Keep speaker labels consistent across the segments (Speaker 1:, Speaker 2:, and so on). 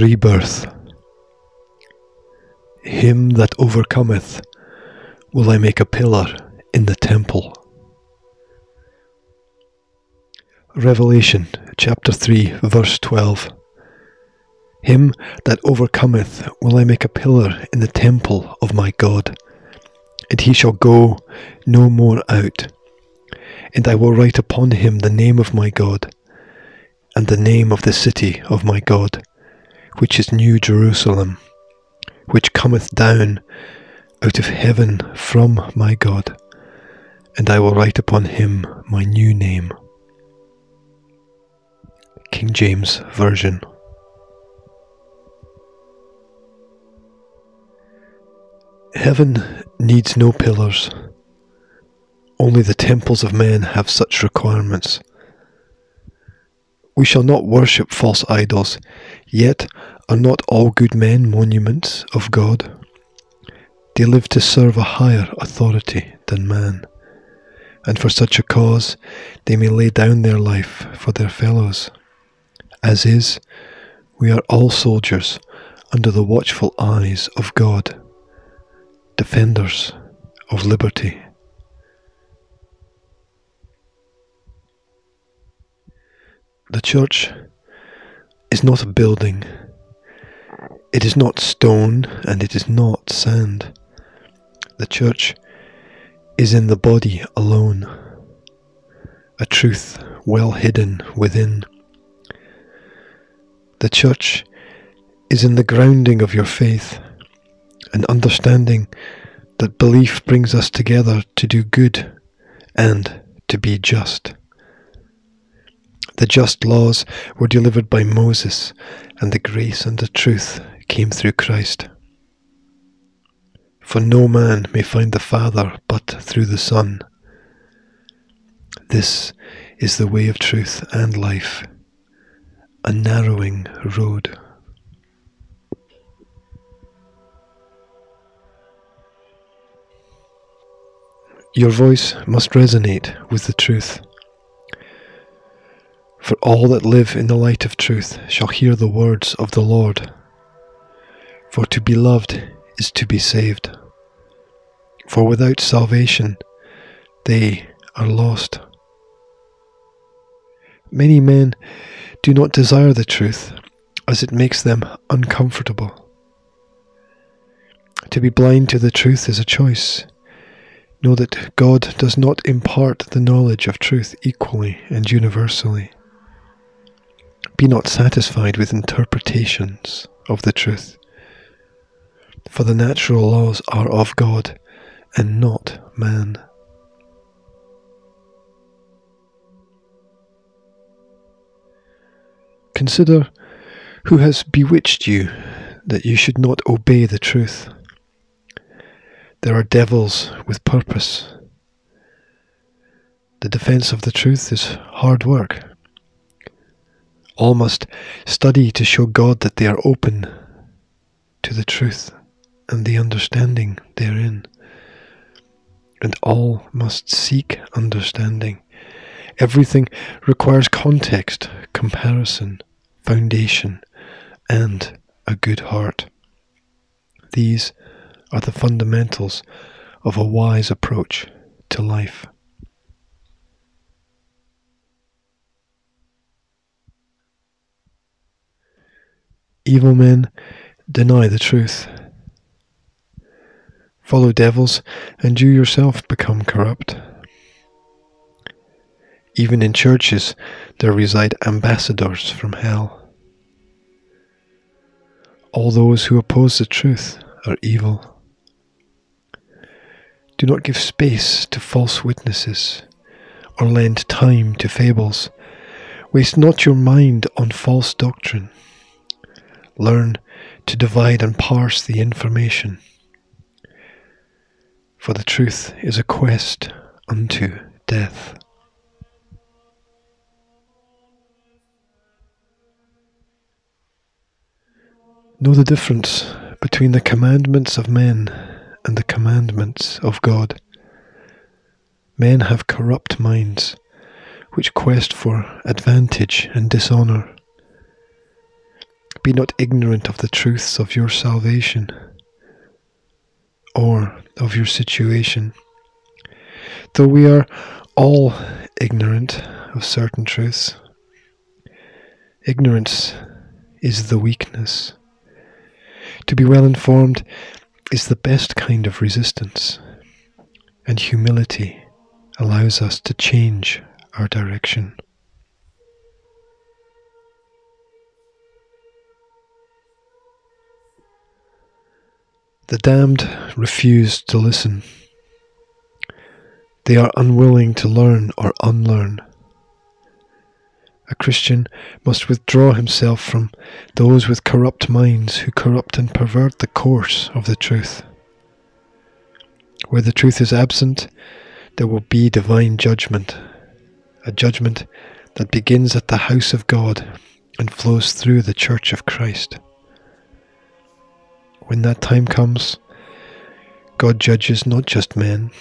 Speaker 1: Rebirth. Him that overcometh will I make a pillar in the temple. Revelation chapter 3, verse 12. Him that overcometh will I make a pillar in the temple of my God, and he shall go no more out. And I will write upon him the name of my God, and the name of the city of my God, which is New Jerusalem, which cometh down out of heaven from my God, and I will write upon him my new name. King James Version. Heaven needs no pillars. Only the temples of men have such requirements. We shall not worship false idols, yet are not all good men monuments of God? They live to serve a higher authority than man, and for such a cause they may lay down their life for their fellows. As is, we are all soldiers under the watchful eyes of God, defenders of liberty. The church is not a building. It is not stone and it is not sand. The church is in the body alone, a truth well hidden within. The church is in the grounding of your faith, an understanding that belief brings us together to do good and to be just. The just laws were delivered by Moses, and the grace and the truth came through Christ. For no man may find the Father but through the Son. This is the way of truth and life, a narrowing road. Your voice must resonate with the truth. For all that live in the light of truth shall hear the words of the Lord. For to be loved is to be saved. For without salvation they are lost. Many men do not desire the truth, as it makes them uncomfortable. To be blind to the truth is a choice. Know that God does not impart the knowledge of truth equally and universally. Be not satisfied with interpretations of the truth, for the natural laws are of God and not man. Consider who has bewitched you that you should not obey the truth. There are devils with purpose. The defense of the truth is hard work. All must study to show God that they are open to the truth and the understanding therein. And all must seek understanding. Everything requires context, comparison, foundation, and a good heart. These are the fundamentals of a wise approach to life. Evil men deny the truth. Follow devils, and you yourself become corrupt. Even in churches, there reside ambassadors from hell. All those who oppose the truth are evil. Do not give space to false witnesses, or lend time to fables. Waste not your mind on false doctrine. Learn to divide and parse the information. For the truth is a quest unto death. Know the difference between the commandments of men and the commandments of God. Men have corrupt minds which quest for advantage and dishonour. Be not ignorant of the truths of your salvation or of your situation. Though we are all ignorant of certain truths, ignorance is the weakness. To be well informed is the best kind of resistance, and humility allows us to change our direction. The damned refuse to listen. They are unwilling to learn or unlearn. A Christian must withdraw himself from those with corrupt minds who corrupt and pervert the course of the truth. Where the truth is absent, there will be divine judgment, a judgment that begins at the house of God and flows through the church of Christ. When that time comes, God judges not just men,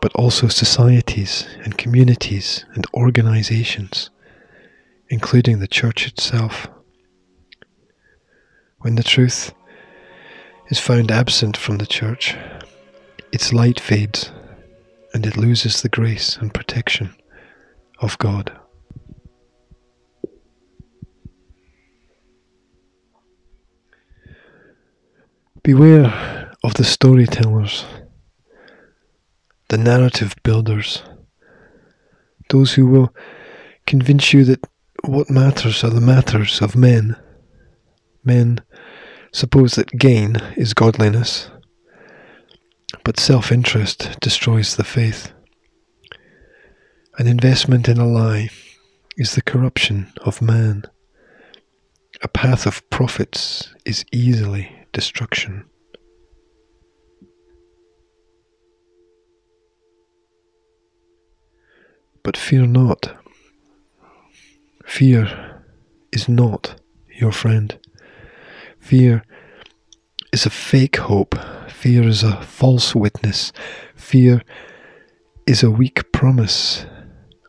Speaker 1: but also societies and communities and organizations, including the church itself. When the truth is found absent from the church, its light fades and it loses the grace and protection of God. Beware of the storytellers, the narrative builders, those who will convince you that what matters are the matters of men. Men suppose that gain is godliness, but self interest destroys the faith. An investment in a lie is the corruption of man. A path of profits is easily destruction. But fear not. Fear is not your friend. Fear is a fake hope. Fear is a false witness. Fear is a weak promise,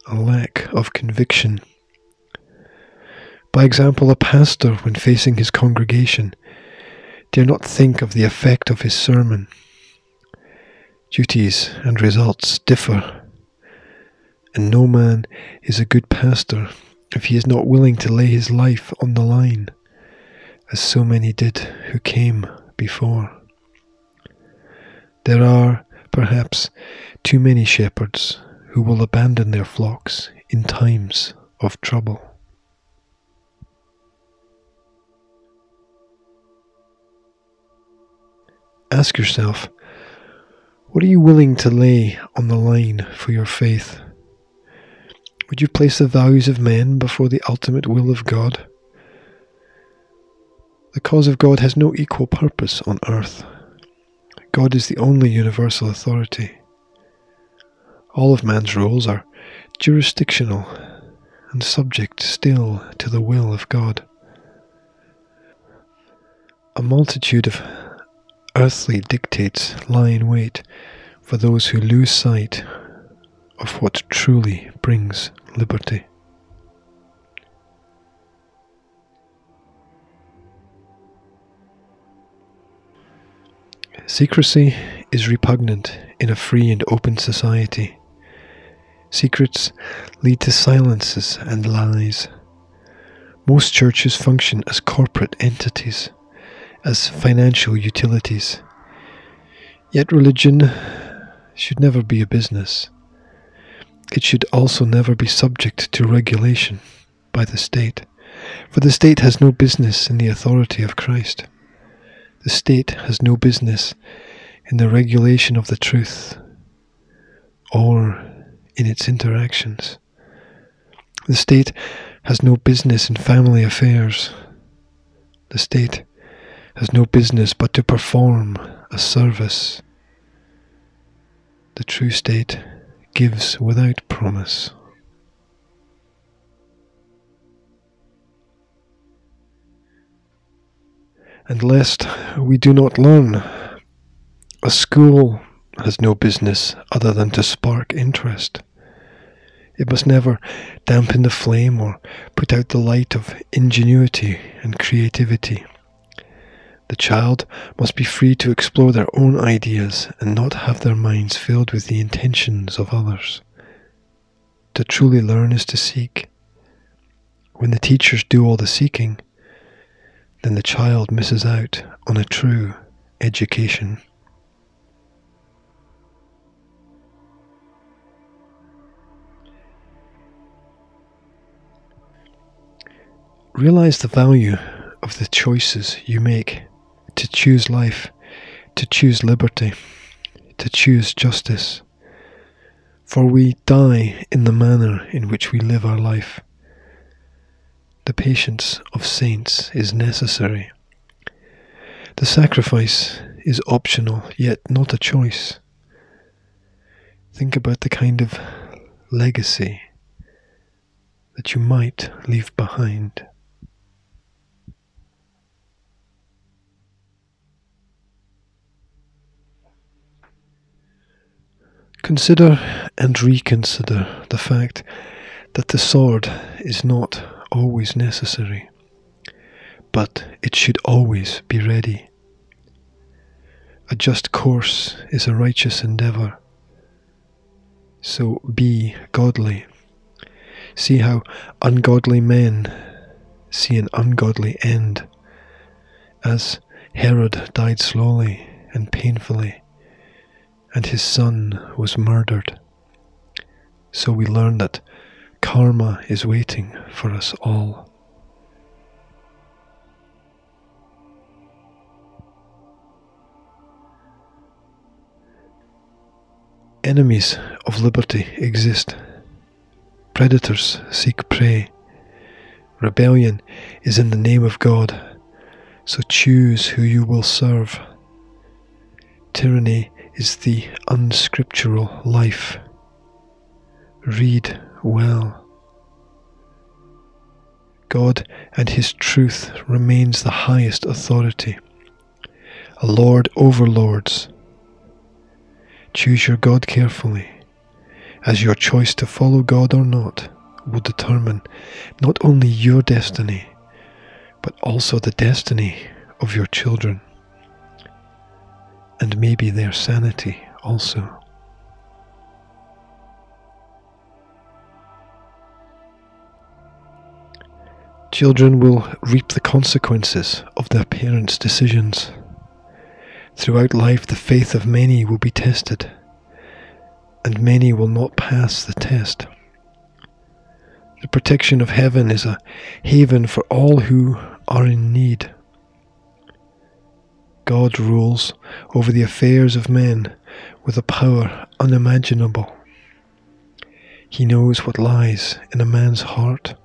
Speaker 1: a lack of conviction. By example, a pastor, when facing his congregation, dare not think of the effect of his sermon. Duties and results differ, and no man is a good pastor if he is not willing to lay his life on the line, as so many did who came before. There are, perhaps, too many shepherds who will abandon their flocks in times of trouble. Ask yourself, what are you willing to lay on the line for your faith? Would you place the values of men before the ultimate will of God? The cause of God has no equal purpose on earth. God is the only universal authority. All of man's rules are jurisdictional and subject still to the will of God. A multitude of earthly dictates lie in wait for those who lose sight of what truly brings liberty. Secrecy is repugnant in a free and open society. Secrets lead to silences and lies. Most churches function as corporate entities as financial utilities. Yet religion should never be a business. It should also never be subject to regulation by the state, for the state has no business in the authority of Christ. The state has no business in the regulation of the truth or in its interactions. The state has no business in family affairs. The state has no business but to perform a service. The true state gives without promise. And lest we do not learn, a school has no business other than to spark interest. It must never dampen the flame or put out the light of ingenuity and creativity. The child must be free to explore their own ideas and not have their minds filled with the intentions of others. To truly learn is to seek. When the teachers do all the seeking, then the child misses out on a true education. Realize the value of the choices you make to choose life, to choose liberty, to choose justice. For we die in the manner in which we live our life. The patience of saints is necessary. The sacrifice is optional, yet not a choice. Think about the kind of legacy that you might leave behind. Consider and reconsider the fact that the sword is not always necessary, but it should always be ready. A just course is a righteous endeavour. So be godly. See how ungodly men see an ungodly end, as Herod died slowly and painfully and his son was murdered. So we learn that karma is waiting for us all. Enemies of liberty exist. Predators seek prey. Rebellion is in the name of God, so choose who you will serve. Tyranny is the unscriptural life. Read well. God and His truth remains the highest authority, a Lord over lords. Choose your God carefully, as your choice to follow God or not will determine not only your destiny, but also the destiny of your children and maybe their sanity also. Children will reap the consequences of their parents' decisions. Throughout life, the faith of many will be tested, and many will not pass the test. The protection of heaven is a haven for all who are in need. God rules over the affairs of men with a power unimaginable. He knows what lies in a man's heart.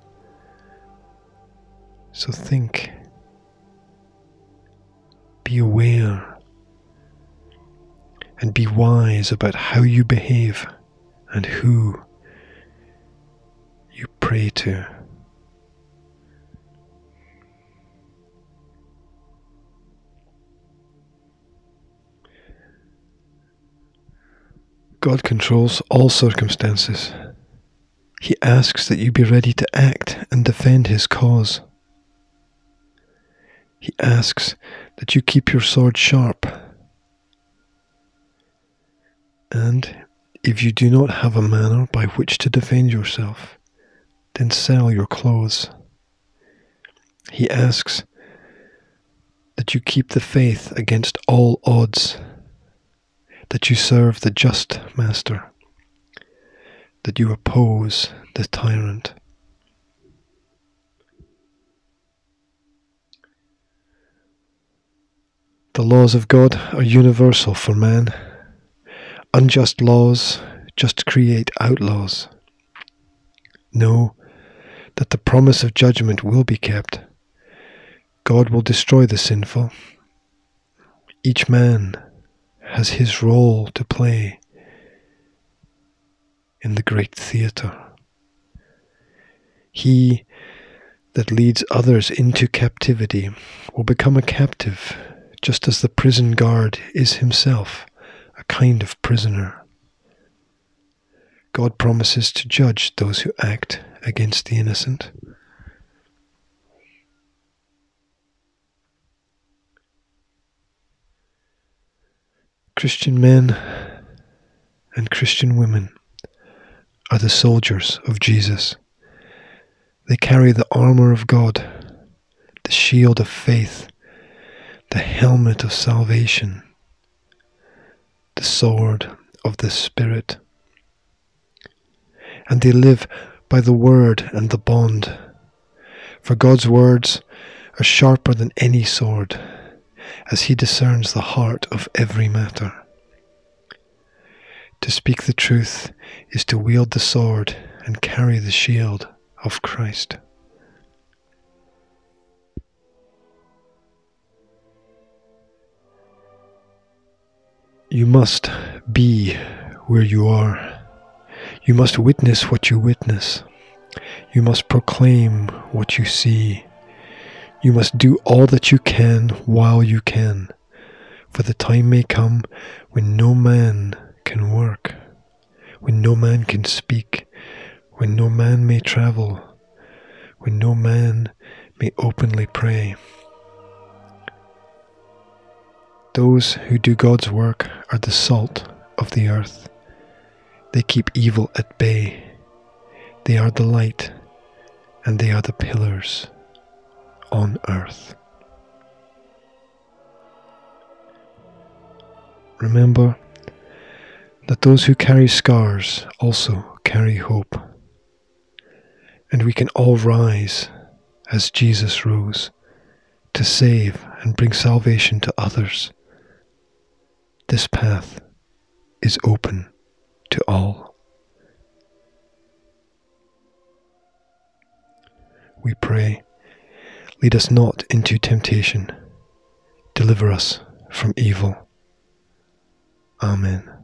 Speaker 1: So think, be aware, and be wise about how you behave and who you pray to. God controls all circumstances. He asks that you be ready to act and defend His cause. He asks that you keep your sword sharp. And if you do not have a manner by which to defend yourself, then sell your clothes. He asks that you keep the faith against all odds that you serve the just master, that you oppose the tyrant. The laws of God are universal for man. Unjust laws just create outlaws. Know that the promise of judgment will be kept. God will destroy the sinful. Each man has his role to play in the great theatre. He that leads others into captivity will become a captive, just as the prison guard is himself a kind of prisoner. God promises to judge those who act against the innocent. Christian men and Christian women are the soldiers of Jesus. They carry the armour of God, the shield of faith, the helmet of salvation, the sword of the Spirit. And they live by the word and the bond. For God's words are sharper than any sword, as he discerns the heart of every matter. To speak the truth is to wield the sword and carry the shield of Christ. You must be where you are. You must witness what you witness. You must proclaim what you see. You must do all that you can while you can, for the time may come when no man can work, when no man can speak, when no man may travel, when no man may openly pray. Those who do God's work are the salt of the earth. They keep evil at bay. They are the light and they are the pillars on earth. Remember that those who carry scars also carry hope. And we can all rise as Jesus rose to save and bring salvation to others. This path is open to all. We pray, lead us not into temptation, deliver us from evil. Amen.